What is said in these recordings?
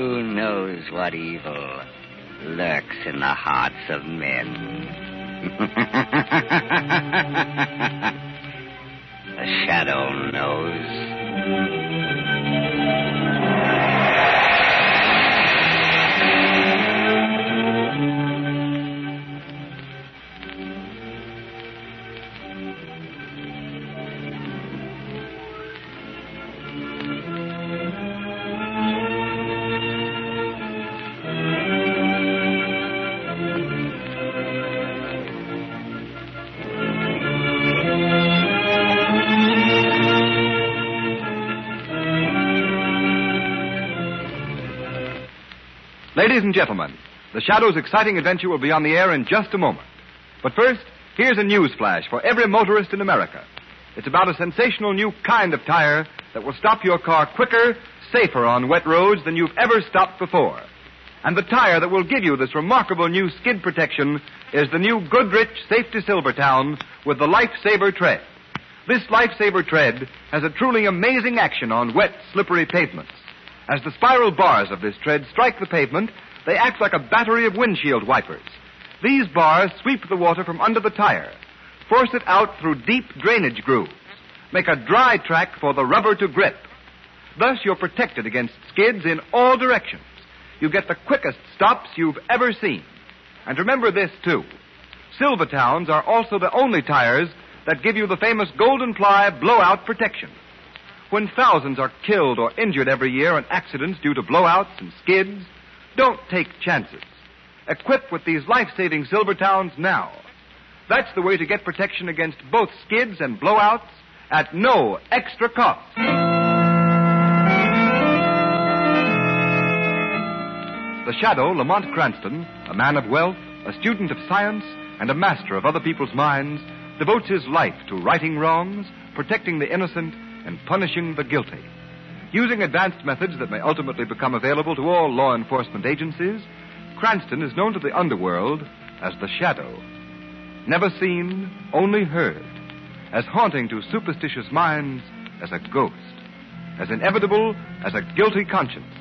Who knows what evil lurks in the hearts of men? the shadow knows. Ladies and gentlemen, the Shadow's exciting adventure will be on the air in just a moment. But first, here's a news flash for every motorist in America. It's about a sensational new kind of tire that will stop your car quicker, safer on wet roads than you've ever stopped before. And the tire that will give you this remarkable new skid protection is the new Goodrich Safety Silvertown with the Lifesaver tread. This Lifesaver tread has a truly amazing action on wet, slippery pavements. As the spiral bars of this tread strike the pavement, they act like a battery of windshield wipers. These bars sweep the water from under the tire, force it out through deep drainage grooves, make a dry track for the rubber to grip. Thus, you're protected against skids in all directions. You get the quickest stops you've ever seen. And remember this, too. Silvertowns are also the only tires that give you the famous Golden Ply blowout protection. When thousands are killed or injured every year in accidents due to blowouts and skids, don't take chances. Equip with these life-saving Silvertowns now. That's the way to get protection against both skids and blowouts at no extra cost. The Shadow, Lamont Cranston, a man of wealth, a student of science, and a master of other people's minds, devotes his life to righting wrongs, protecting the innocent, and punishing the guilty. Using advanced methods that may ultimately become available to all law enforcement agencies, Cranston is known to the underworld as the Shadow. Never seen, only heard, as haunting to superstitious minds as a ghost, as inevitable as a guilty conscience.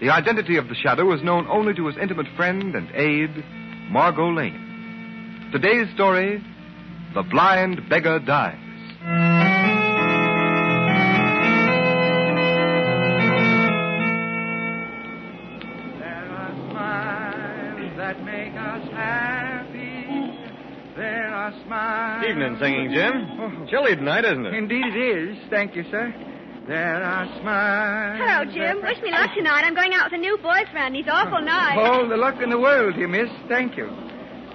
The identity of the Shadow is known only to his intimate friend and aide, Margot Lane. Today's story The Blind Beggar Dies. Evening singing, Jim. Oh. Chilly tonight, isn't it? Indeed it is. Thank you, sir. There are smiles. Hello, Jim. Wish me luck tonight. I'm going out with a new boyfriend. He's awful oh. nice. All the luck in the world, you miss. Thank you.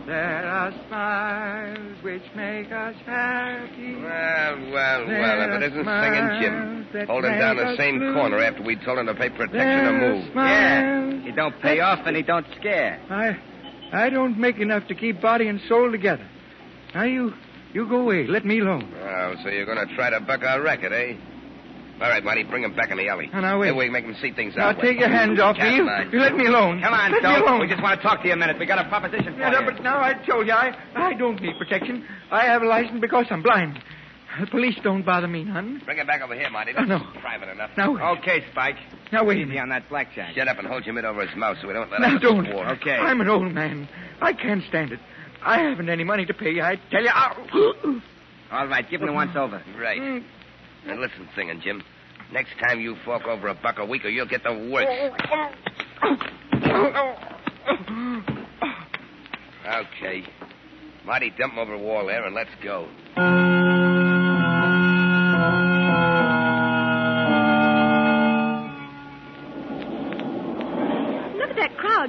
There are smiles which make us happy. Well, well, There well, if it are isn't singing Jim. that Holding down make the same blue. corner after we told him to pay protection There to move. Yeah. He don't pay off and he don't scare. I, I don't make enough to keep body and soul together. Now you, you go away. Let me alone. Oh, so you're going to try to buck our record, eh? All right, Marty, bring him back in the alley. Now, now, wait. That way we make him see things Now our way. take your hands off me. You, you let me alone. Come on, let me alone. We just want to talk to you a minute. We got a proposition for Yeah, no, you. but now I told you I, I don't need protection. I have a license because I'm blind. The police don't bother me none. Bring him back over here, Marty. Oh, no. private enough. Now wait. Okay, Spike. Now wait a Easy on that blackjack. Shut up and hold your mitt over his mouth so we don't let Now him don't. swore. Okay. I'm an old man. I can't stand it. I haven't any money to pay. You. I tell you. Ow. All right, give me the once over. Right. Mm. And listen, singing Jim. Next time you fork over a buck a week or you'll get the works. Okay. Marty, dump him over the wall there and let's go.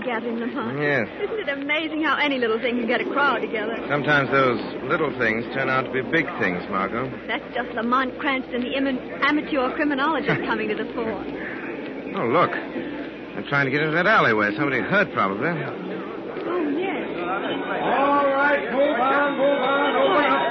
Crowd, crowd gathering, Lamont. Yes. Isn't it amazing how any little thing can get a crowd together? Sometimes those little things turn out to be big things, Margot. That's just Lamont Cranston, the im- amateur criminologist, coming to the fore. Oh, look. They're trying to get into that alleyway. Somebody hurt, probably. Oh, yes. All right, move on, move on, open up.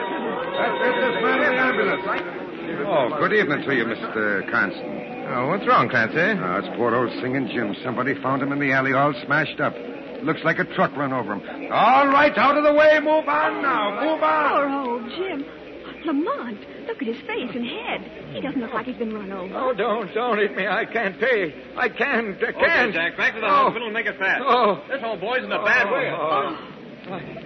Let's get this man in the ambulance. Oh, good evening to you, Mr. Cranston. Oh, what's wrong, Clancy? Oh, it's poor old singing Jim. Somebody found him in the alley all smashed up. Looks like a truck run over him. All right, out of the way. Move on now. Move on. Poor old Jim. Lamont, look at his face and head. He doesn't look like he's been run over. Oh, don't, don't hit me. I can't pay. I can't, I can't. Jack, back to the Oh. hospital and make it fast. Oh. This whole boy's in a bad oh. way. Oh. oh.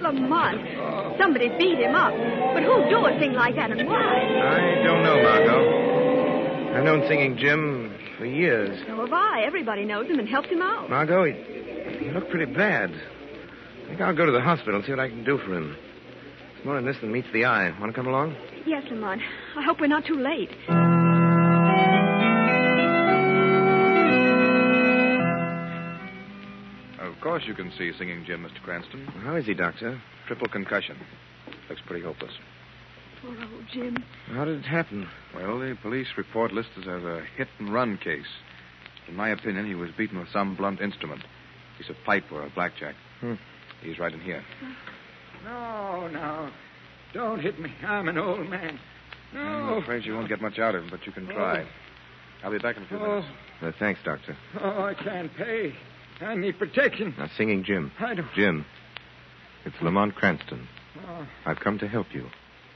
Lamont, somebody beat him up. But who'd do a thing like that and why? I don't know, Margot. I've known Singing Jim for years. So have I. Everybody knows him and helps him out. Margot, he, he looked pretty bad. I think I'll go to the hospital and see what I can do for him. It's more than this than meets the eye. Want to come along? Yes, Lamont. I hope we're not too late. Course you can see Singing Jim, Mr. Cranston. How is he, Doctor? Triple concussion. Looks pretty hopeless. Poor old Jim. How did it happen? Well, the police report lists it as a hit and run case. In my opinion, he was beaten with some blunt instrument. Piece of pipe or a blackjack. Hmm. He's right in here. No, no. Don't hit me. I'm an old man. No. I'm No. afraid you won't get much out of him, but you can try. I'll be back in a few Oh, minutes. Uh, thanks, Doctor. oh, I can't pay. I need protection. Now, Singing Jim. I don't. Jim, it's Lamont Cranston. Oh, I've come to help you.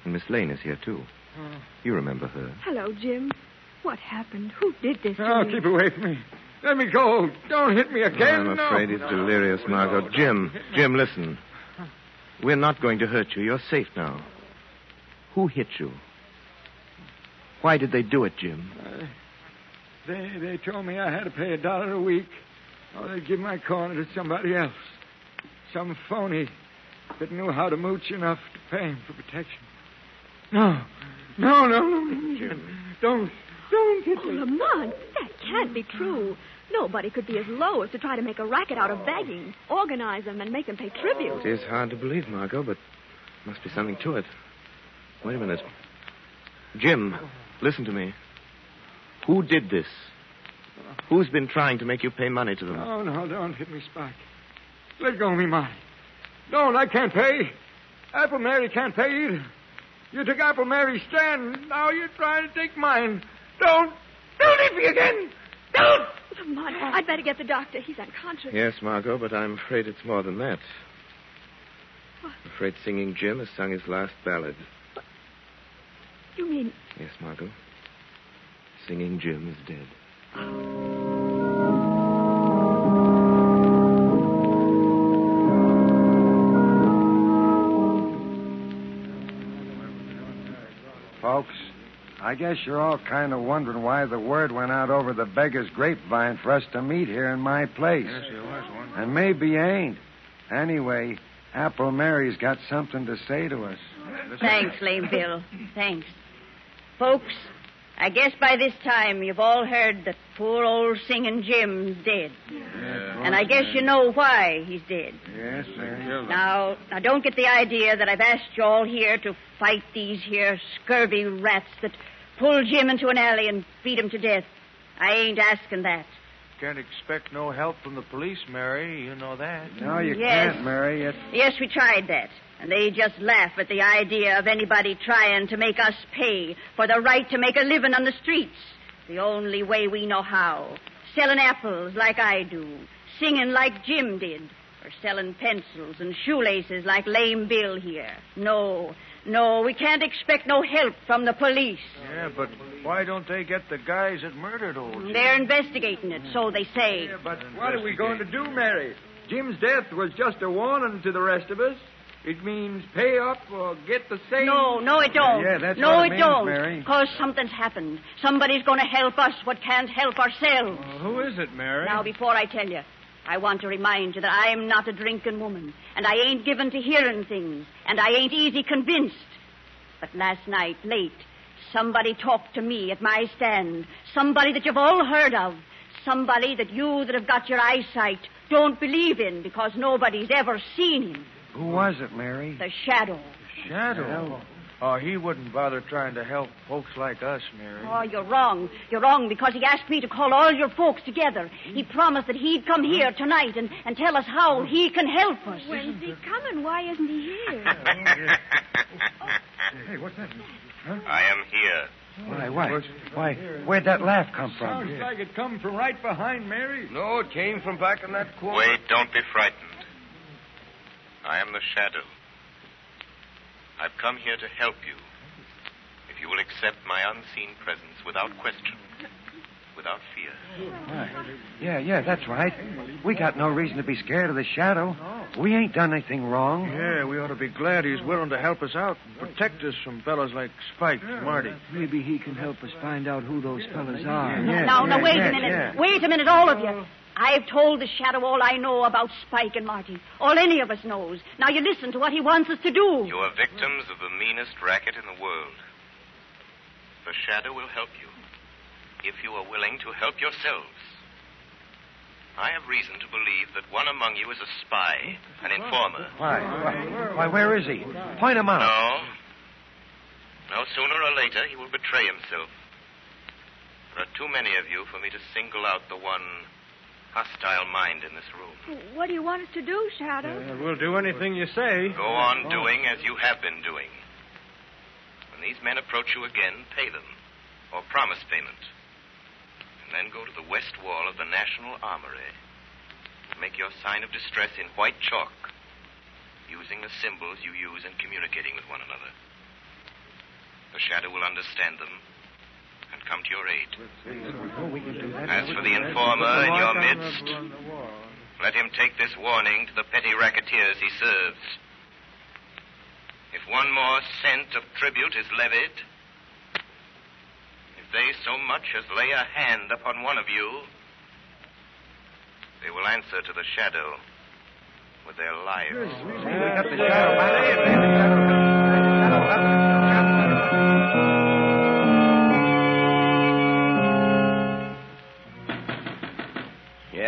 And Miss Lane is here, too. oh. You remember her. Hello, Jim. What happened? Who did this to Oh, you? keep away from me. Let me go. Don't hit me again. I'm no. afraid he's delirious, Margot. Jim, Jim, listen. We're not going to hurt you. You're safe now. Who hit you? Why did they do it, Jim? Uh, they they told me I had to pay a dollar a week, Oh, or they'd give my corner to somebody else. Some phony that knew how to mooch enough to pay him for protection. No, no, no, no, no, Jim. Don't, don't hit Oh, me. Lamont, that can't be true. Nobody could be as low as to try to make a racket out of begging, organize them, and make them pay tribute. It is hard to believe, Margot, but must be something to it. Wait a minute. Jim, listen to me. Who did this? Who's been trying to make you pay money to them? Oh, no, don't hit me, Spike. Let go of me money. Don't, I can't pay. Apple Mary can't pay either. You took Apple Mary's stand. Now you're trying to take mine. Don't, don't hit me again. Don't. Lamont, I'd better get the doctor. He's unconscious. Yes, Margot, but I'm afraid it's more than that. I'm afraid Singing Jim has sung his last ballad. You mean Yes, Margot. Singing Jim is dead. Folks, I guess you're all kind of wondering why the word went out over the beggar's grapevine for us to meet here in my place. Yes, there was one. And maybe you ain't. Anyway, Apple Mary's got something to say to us. Thanks, Lame Bill. Thanks. Folks, I guess by this time you've all heard that poor old singing Jim's dead. And I guess you know why he's dead. Yes, sir. Now, now don't get the idea that I've asked you all here to fight these here scurvy rats that pull Jim into an alley and beat him to death. I ain't asking that. Can't expect no help from the police, Mary. You know that. No, you Yes. can't, Mary. It... Yes, we tried that. And they just laugh at the idea of anybody trying to make us pay for the right to make a living on the streets. The only way we know how. Selling apples like I do. Singing like Jim did. Or selling pencils and shoelaces like Lame Bill here. No, no, we can't expect no help from the police. Yeah, but why don't they get the guys that murdered old Jim? They're investigating it, so they say. Yeah, but what are we going to do, Mary? Jim's death was just a warning to the rest of us. It means pay up or get the same. No, no, it don't. Yeah, that's no, what it it means, don't. Mary. Because something's happened. Somebody's going to help us what can't help ourselves. Well, who is it, Mary? Now, before I tell you, I want to remind you that I am not a drinking woman, and I ain't given to hearing things, and I ain't easy convinced. But last night, late, somebody talked to me at my stand. Somebody that you've all heard of. somebody that you that have got your eyesight don't believe in because nobody's ever seen him. Who was it, Mary? The shadow. The Shadow? Oh, he wouldn't bother trying to help folks like us, Mary. Oh, you're wrong. You're wrong because he asked me to call all your folks together. He hmm? promised that he'd come here hmm? tonight and, and tell us how he can help us. When's he coming? Why isn't he here? Oh. Hey, what's that? I am here. Why, why? Why, where'd that laugh come from? Sounds like it come from right behind Mary. No, it came from back in that corner. Wait, don't be frightened. I am the shadow. I've come here to help you. If you will accept my unseen presence without question, without fear. Why? Yeah, yeah, that's right. We got no reason to be scared of the shadow. We ain't done anything wrong. Yeah, we ought to be glad he's willing to help us out and protect us from fellows like Spike and Marty. Maybe he can help us find out who those fellas are. now, now, wait a minute. Wait a minute, all of you. I've told the shadow all I know about Spike and Marty. All any of us knows. Now you listen to what he wants us to do. You are victims of the meanest racket in the world. The shadow will help you if you are willing to help yourselves. I have reason to believe that one among you is a spy, an informer. Why? Why, why where is he? Point him out. No. No, sooner or later he will betray himself. There are too many of you for me to single out the one hostile mind in this room. What do you want us to do, Shadow? Uh, we'll do anything you say. Go on doing as you have been doing. When these men approach you again, pay them, or promise payment. And then go to the west wall of the National Armory. Make your sign of distress in white chalk, using the symbols you use in communicating with one another. The shadow will understand them and come to your aid. As for the informer in your midst, let him take this warning to the petty racketeers he serves. If one more cent of tribute is levied, if they so much as lay a hand upon one of you, they will answer to the shadow with their lives.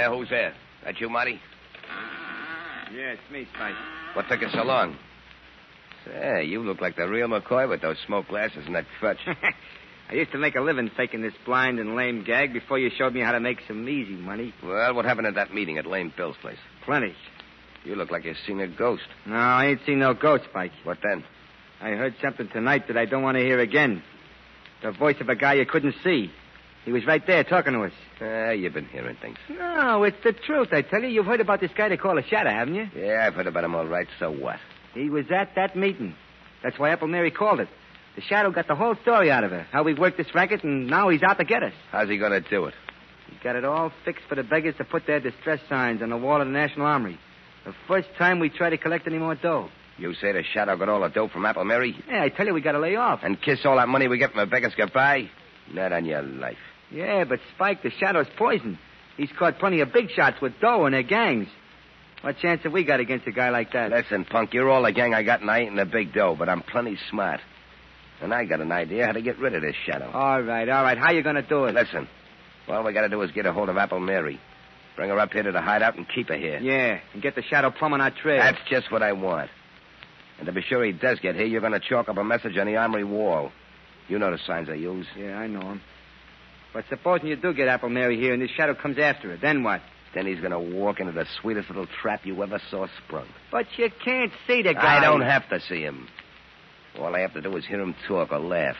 Yeah, who's there? That you, Marty? Yeah, it's me, Spike. What took you so long? Say, you look like the real McCoy with those smoke glasses and that crutch. I used to make a living faking this blind and lame gag before you showed me how to make some easy money. well, what happened at that meeting at Lame Bill's place? Plenty. You look like you've seen a ghost. No, I ain't seen no ghost, Spike. What then? I heard something tonight that I don't want to hear again. The voice of a guy you couldn't see. He was right there talking to us. Ah, you've been hearing things. No, it's the truth, I tell you. You've heard about this guy they call a shadow, haven't you? Yeah, I've heard about him all right, so what? He was at that meeting. That's why Apple Mary called it. The shadow got the whole story out of her. How we worked this racket, and now he's out to get us. How's he going to do it? He's got it all fixed for the beggars to put their distress signs on the wall of the National Armory. The first time we try to collect any more dough. You say the shadow got all the dough from Apple Mary? Yeah, I tell you, we got to lay off. And kiss all that money we get from the beggars goodbye? Not on your life. Yeah, but Spike, the shadow's poison. He's caught plenty of big shots with Doe and their gangs. What chance have we got against a guy like that? Listen, punk, you're all the gang I got, and I ain't in the big dough, but I'm plenty smart. And I got an idea how to get rid of this shadow. All right, all right. How you going to do it? Listen, all we got to do is get a hold of Apple Mary. Bring her up here to the hideout and keep her here. Yeah, and get the shadow plumb on our trail. That's just what I want. And to be sure he does get here, you're going to chalk up a message on the armory wall. You know the signs I use. Yeah, I know him. But supposing you do get Apple Mary here and this shadow comes after her, then what? Then he's going to walk into the sweetest little trap you ever saw sprung. But you can't see the guy. I don't have to see him. All I have to do is hear him talk or laugh.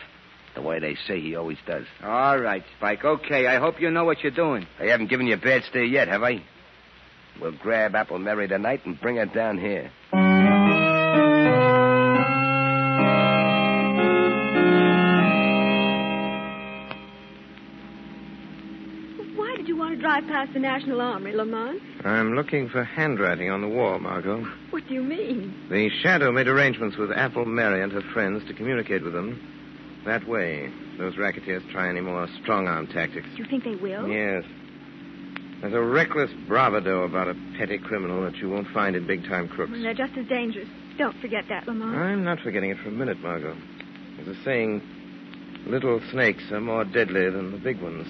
The way they say he always does. All right, Spike. Okay, I hope you know what you're doing. I haven't given you a bad steer yet, have I? We'll grab Apple Mary tonight and bring her down here. Drive past the National Armory, Lamont? I'm looking for handwriting on the wall, Margot. What do you mean? The shadow made arrangements with Apple Mary and her friends to communicate with them. That way, those racketeers try any more strong arm tactics. Do you think they will? Yes. There's a reckless bravado about a petty criminal that you won't find in big time crooks. Well, they're just as dangerous. Don't forget that, Lamont. I'm not forgetting it for a minute, Margot. There's a saying little snakes are more deadly than the big ones.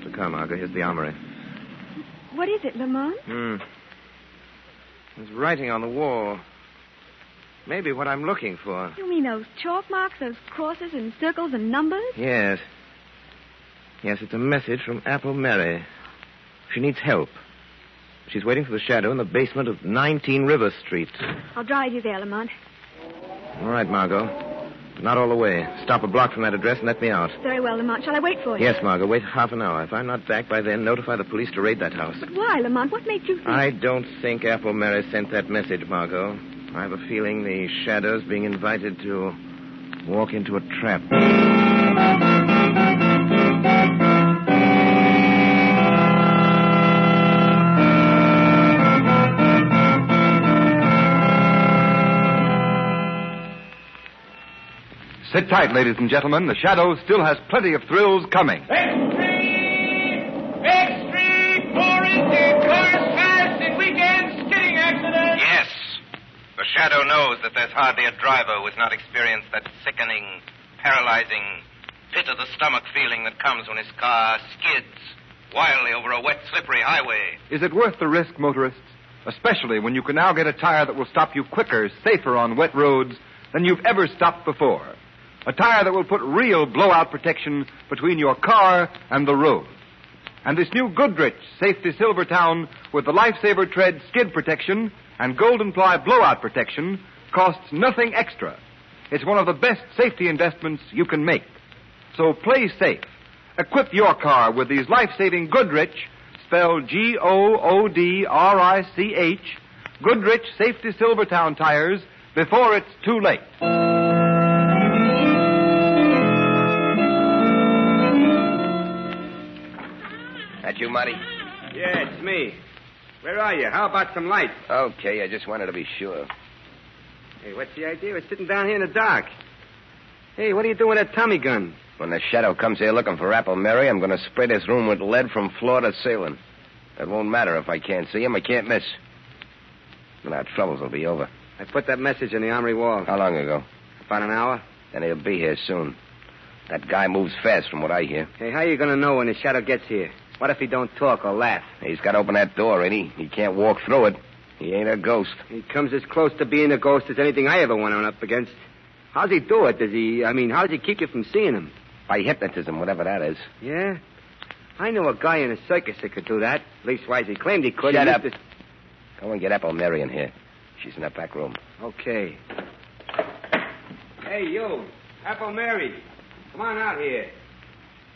Car, Margot. Here's the armory. What is it, Lamont? Hmm. There's writing on the wall. Maybe what I'm looking for. You mean those chalk marks, those crosses and circles and numbers? Yes. Yes, it's a message from Apple Mary. She needs help. She's waiting for the shadow in the basement of 19 River Street. I'll drive you there, Lamont. All right, Margot. Not all the way. Stop a block from that address and let me out. Very well, Lamont. Shall I wait for you? Yes, Margot. Wait half an hour. If I'm not back by then, notify the police to raid that house. But why, Lamont? What made you think... I don't think Apple Mary sent that message, Margot. I have a feeling the shadow's being invited to walk into a trap. Sit tight, ladies and gentlemen. The Shadow still has plenty of thrills coming. Extreme quarantine cars fast in weekend skidding accident. Yes. The Shadow knows that there's hardly a driver who has not experienced that sickening, paralyzing, pit of the stomach feeling that comes when his car skids wildly over a wet, slippery highway. Is it worth the risk, motorists? Especially when you can now get a tire that will stop you quicker, safer on wet roads than you've ever stopped before. A tire that will put real blowout protection between your car and the road. And this new Goodrich Safety Silvertown with the Lifesaver Tread skid protection and Golden Ply blowout protection costs nothing extra. It's one of the best safety investments you can make. So play safe. Equip your car with these life-saving Goodrich, spelled G-O-O-D-R-I-C-H, Goodrich Safety Silvertown tires before it's too late. Marty? Yeah, it's me. Where are you? How about some light? Okay, I just wanted to be sure. Hey, what's the idea We're sitting down here in the dark? Hey, what are you doing with that Tommy gun? When the shadow comes here looking for Apple Mary, I'm going to spray this room with lead from floor to ceiling. It won't matter if I can't see him. I can't miss. Then our troubles will be over. I put that message in the armory wall. How long ago? About an hour. Then he'll be here soon. That guy moves fast from what I hear. Hey, how are you gonna know when the shadow gets here? What if he don't talk or laugh? He's got to open that door, ain't he? He can't walk through it. He ain't a ghost. He comes as close to being a ghost as anything I ever went on up against. How's he do it? Does he, I mean, how does he keep you from seeing him? By hypnotism, whatever that is. Yeah? I know a guy in a circus that could do that. Leastwise, he claimed he could. Shut He up. used to- Go and get Apple Mary in here. She's in that back room. Okay. Hey, you. Apple Mary. Come on out here.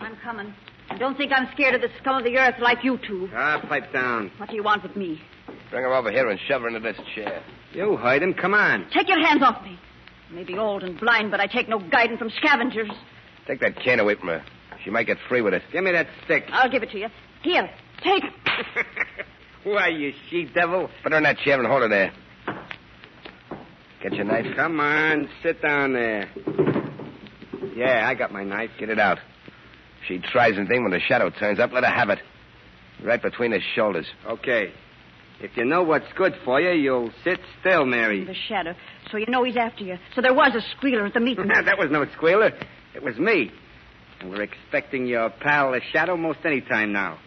I'm coming. Don't think I'm scared of the scum of the earth like you two. Ah, pipe down. What do you want with me? Bring her over here and shove her into this chair. You heard him. Come on. Take your hands off me. I may be old and blind, but I take no guidance from scavengers. Take that can away from her. She might get free with it. Give me that stick. I'll give it to you. Here, take it. Why, you she devil. Put her in that chair and hold her there. Get your knife. Come on, sit down there. Yeah, I got my knife. Get it out. If she tries anything when the shadow turns up, let her have it. Right between his shoulders. Okay. If you know what's good for you, you'll sit still, Mary. The shadow. So you know he's after you. So there was a squealer at the meeting. that was no squealer. It was me. And we're expecting your pal, the Shadow, most any time now.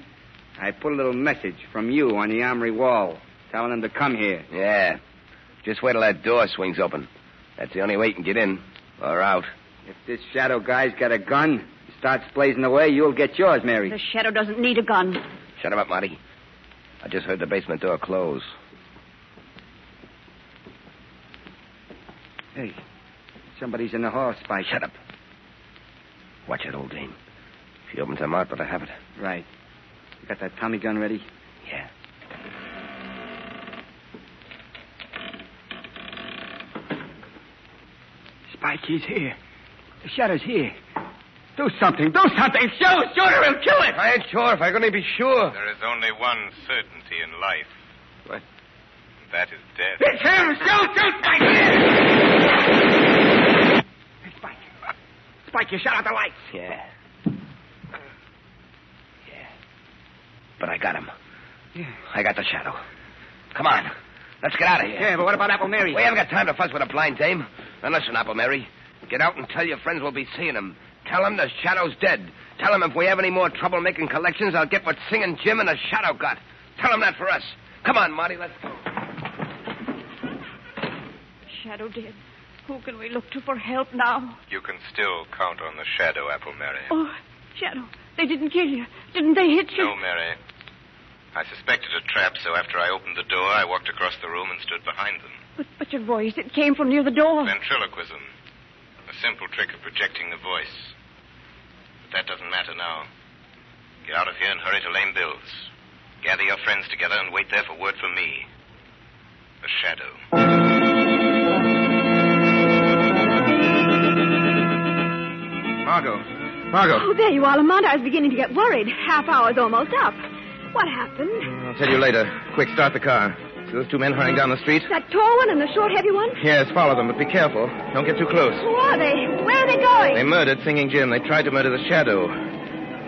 I put a little message from you on the armory wall, telling him to come here. Yeah. Just wait till that door swings open. That's the only way you can get in or out. If this Shadow guy's got a gun, he starts blazing away, you'll get yours, Mary. The shadow doesn't need a gun. Shut him up, Marty. I just heard the basement door close. Hey, somebody's in the hall, Spike. Shut up. Watch it, old dame. If she opens her mouth, but I have it. Right. You got that Tommy gun ready? Yeah. Spike, he's here. The Shadow's here. Do something. Do something. Shoot, shoot or he'll kill it. I ain't sure if I'm going to be sure. There is only one certainty in life. What? That is death. It's him. Shoot, shoot, Spike. Hey, Spike. Spike, you shut out the lights. Yeah. Yeah. But I got him. Yeah. I got the shadow. Come on. Let's get out of here. Yeah, but what about Apple Mary? We haven't got time to fuss with a blind dame. Now listen, Apple Mary. Get out and tell your friends we'll be seeing him. Tell him the Shadow's dead. Tell him if we have any more trouble making collections, I'll get what Singing Jim and the Shadow got. Tell him that for us. Come on, Marty, let's go. Shadow dead. Who can we look to for help now? You can still count on the shadow, Apple Mary. Oh, Shadow, they didn't kill you. Didn't they hit you? No, Mary. I suspected a trap, so after I opened the door, I walked across the room and stood behind them. But, but your voice, it came from near the door. Ventriloquism. A simple trick of projecting the voice. But that doesn't matter now. Get out of here and hurry to Lame Bill's. Gather your friends together and wait there for word from me. The Shadow. Margot. Margot. Oh, there you are, Lamont. I was beginning to get worried. Half hour's almost up. What happened? I'll tell you later. Quick, start the car. See those two men hurrying down the street? That tall one and the short, heavy one? Yes, follow them, but be careful. Don't get too close. Who are they? Where are they going? They murdered Singing Jim. They tried to murder the Shadow.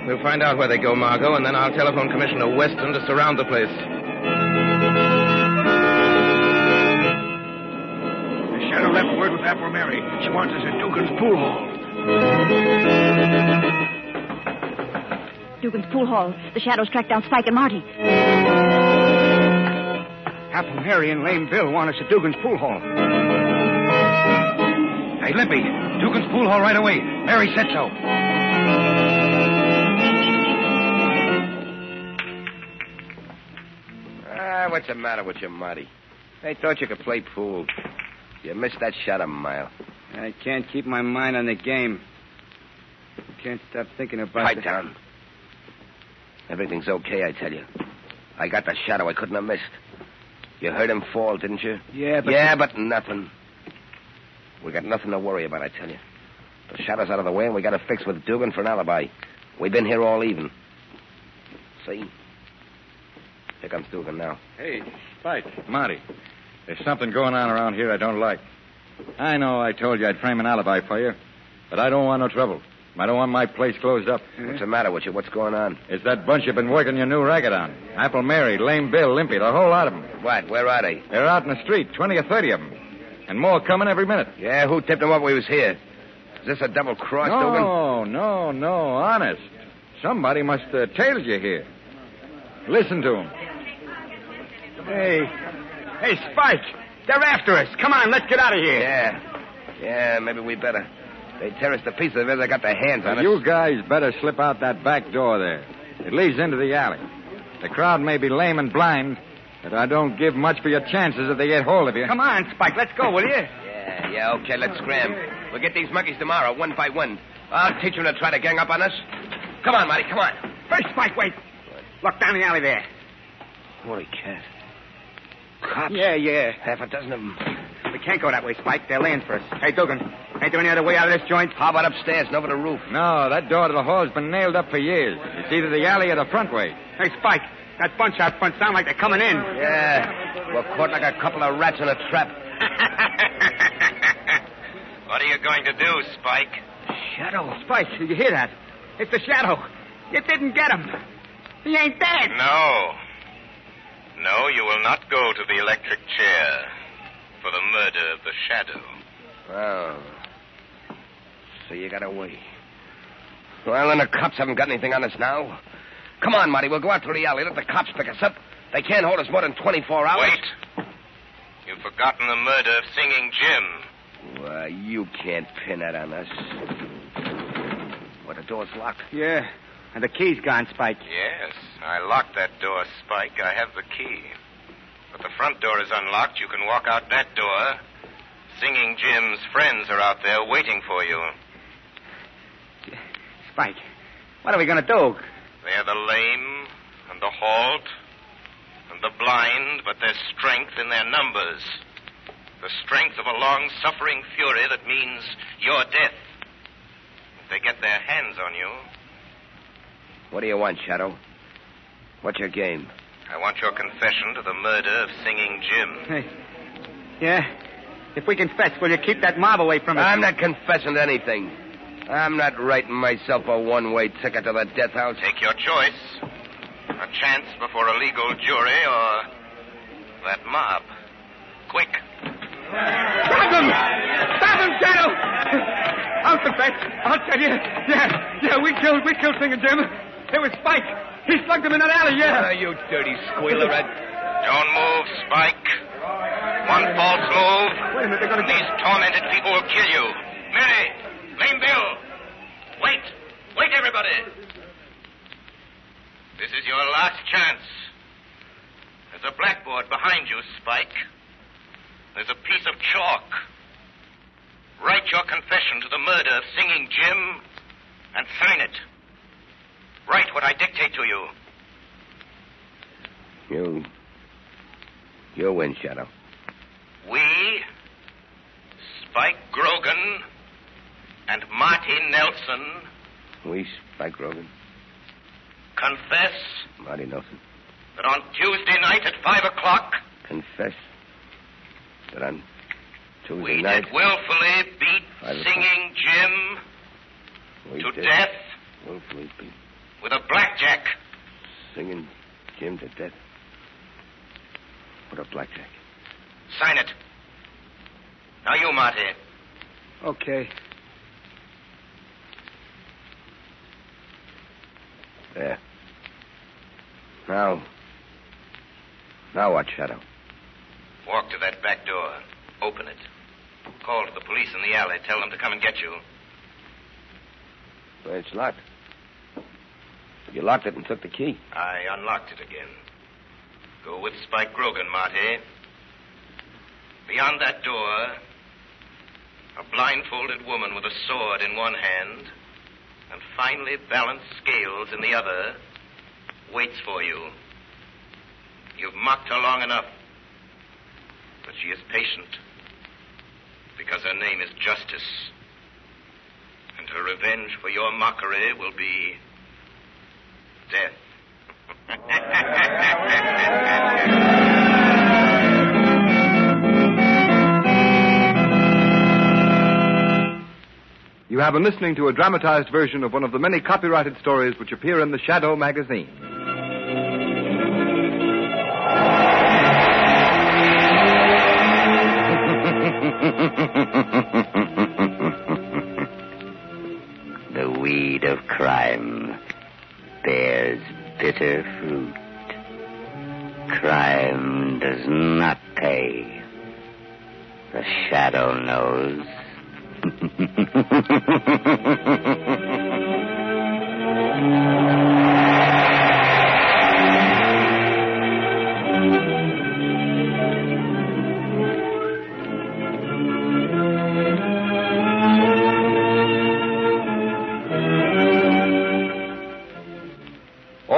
We'll find out where they go, Margot, and then I'll telephone Commissioner Weston to surround the place. The Shadow left word with Apple Mary. She wants us at Dugan's pool hall. Dugan's pool hall. The shadows tracked down Spike and Marty. Apple Mary and Lame Bill want us at Dugan's pool hall. Hey, Limpy. Dugan's pool hall right away. Mary said so. Ah, what's the matter with you, Marty? I thought you could play pool. You missed that shot a mile. I can't keep my mind on the game. Can't stop thinking about Pipe the... down. Everything's okay, I tell you. I got the shadow I couldn't have missed. You heard him fall, didn't you? Yeah, but... Yeah, but nothing. We got nothing to worry about, I tell you. The shadow's out of the way, and we got a fix with Dugan for an alibi. We've been here all even. See? Here comes Dugan now. Hey, Spike, Marty. There's something going on around here I don't like. I know I told you I'd frame an alibi for you, but I don't want no trouble. I don't want my place closed up. What's the matter with you? What's going on? It's that bunch you've been working your new racket on. Apple Mary, Lame Bill, Limpy, the whole lot of them. What? Where are they? They're out in the street, 20 or 30 of them. And more coming every minute. Yeah, who tipped them up we was here? Is this a double cross, Dugan? No, no, no, honest. Somebody must have tailed you here. Listen to 'em. Hey. Hey, Spike. They're after us. Come on, let's get out of here. Yeah. Yeah, maybe we better. They tear us to pieces if they got their hands on us. You guys better slip out that back door there. It leads into the alley. The crowd may be lame and blind, but I don't give much for your chances if they get hold of you. Come on, Spike. Let's go, will you? Yeah, yeah, okay, let's scram. We'll get these monkeys tomorrow, one by one. I'll teach them to try to gang up on us. Come on, Marty, come on. First, Spike, wait. Look down the alley there. Holy cat. Cops? Yeah, yeah. Half a dozen of them. We can't go that way, Spike. They're laying for us. Hey, Dugan, ain't there any other way out of this joint? How about upstairs and over the roof? No, that door to the hall's been nailed up for years. It's either the alley or the front way. Hey, Spike, that bunch out front sound like they're coming in. Yeah. We're caught like a couple of rats in a trap. What are you going to do, Spike? Shadow. Spike, did you hear that? It's the Shadow. You didn't get him. He ain't dead. No. No, you will not go to the electric chair for the murder of the Shadow. Well, So you got away. Well, then the cops haven't got anything on us now. Come on, Marty. We'll go out through the alley. Let the cops pick us up. They can't hold us more than 24 hours. Wait. You've forgotten the murder of Singing Jim. Why, you can't pin that on us. Well, the door's locked. Yeah. And the key's gone, Spike. Yes, I locked that door, Spike. I have the key. But the front door is unlocked. You can walk out that door. Singing Jim's friends are out there waiting for you. Spike, what are we going to do? They're the lame and the halt and the blind, but there's strength in their numbers. The strength of a long suffering fury that means your death. If they get their hands on you, What do you want, Shadow? What's your game? I want your confession to the murder of Singing Jim. Hey. Yeah? If we confess, will you keep that mob away from us? I'm not confessing to anything. I'm not writing myself a one-way ticket to the death house. Take your choice. A chance before a legal jury or that mob. Quick. Stop him! Stop him, Shadow! I'll confess. I'll tell you. Yeah, yeah, we killed, we killed Singing Jim. It was Spike. He slugged him in that alley, yeah. Ah, you dirty squealer. Don't move, Spike. One false move. Wait a minute, they're gonna These tormented people will kill you. Mary, Lame Bill. Wait. Wait, everybody. This is your last chance. There's a blackboard behind you, Spike. There's a piece of chalk. Write your confession to the murder of Singing Jim and sign it. Write what I dictate to you. You. You win, Shadow. We, Spike Grogan, and Marty Nelson We, Spike Grogan. confess Marty Nelson, that on Tuesday night at five o'clock confess that on Tuesday we night did willfully beat Singing Jim we to death willfully beat with a blackjack. singing Jim to death. What a blackjack. Sign it. Now you, Marty. Okay. There. Now. Now what, Shadow? Walk to that back door. Open it. Call to the police in the alley. Tell them to come and get you. Well, it's locked. You locked it and took the key. I unlocked it again. Go with Spike Grogan, Marty. Beyond that door, a blindfolded woman with a sword in one hand and finely balanced scales in the other waits for you. You've mocked her long enough, but she is patient because her name is Justice. And her revenge for your mockery will be death. You have been listening to a dramatized version of one of the many copyrighted stories which appear in the Shadow magazine. the weed of crime bears bitter fruit. Crime does not pay. The shadow knows.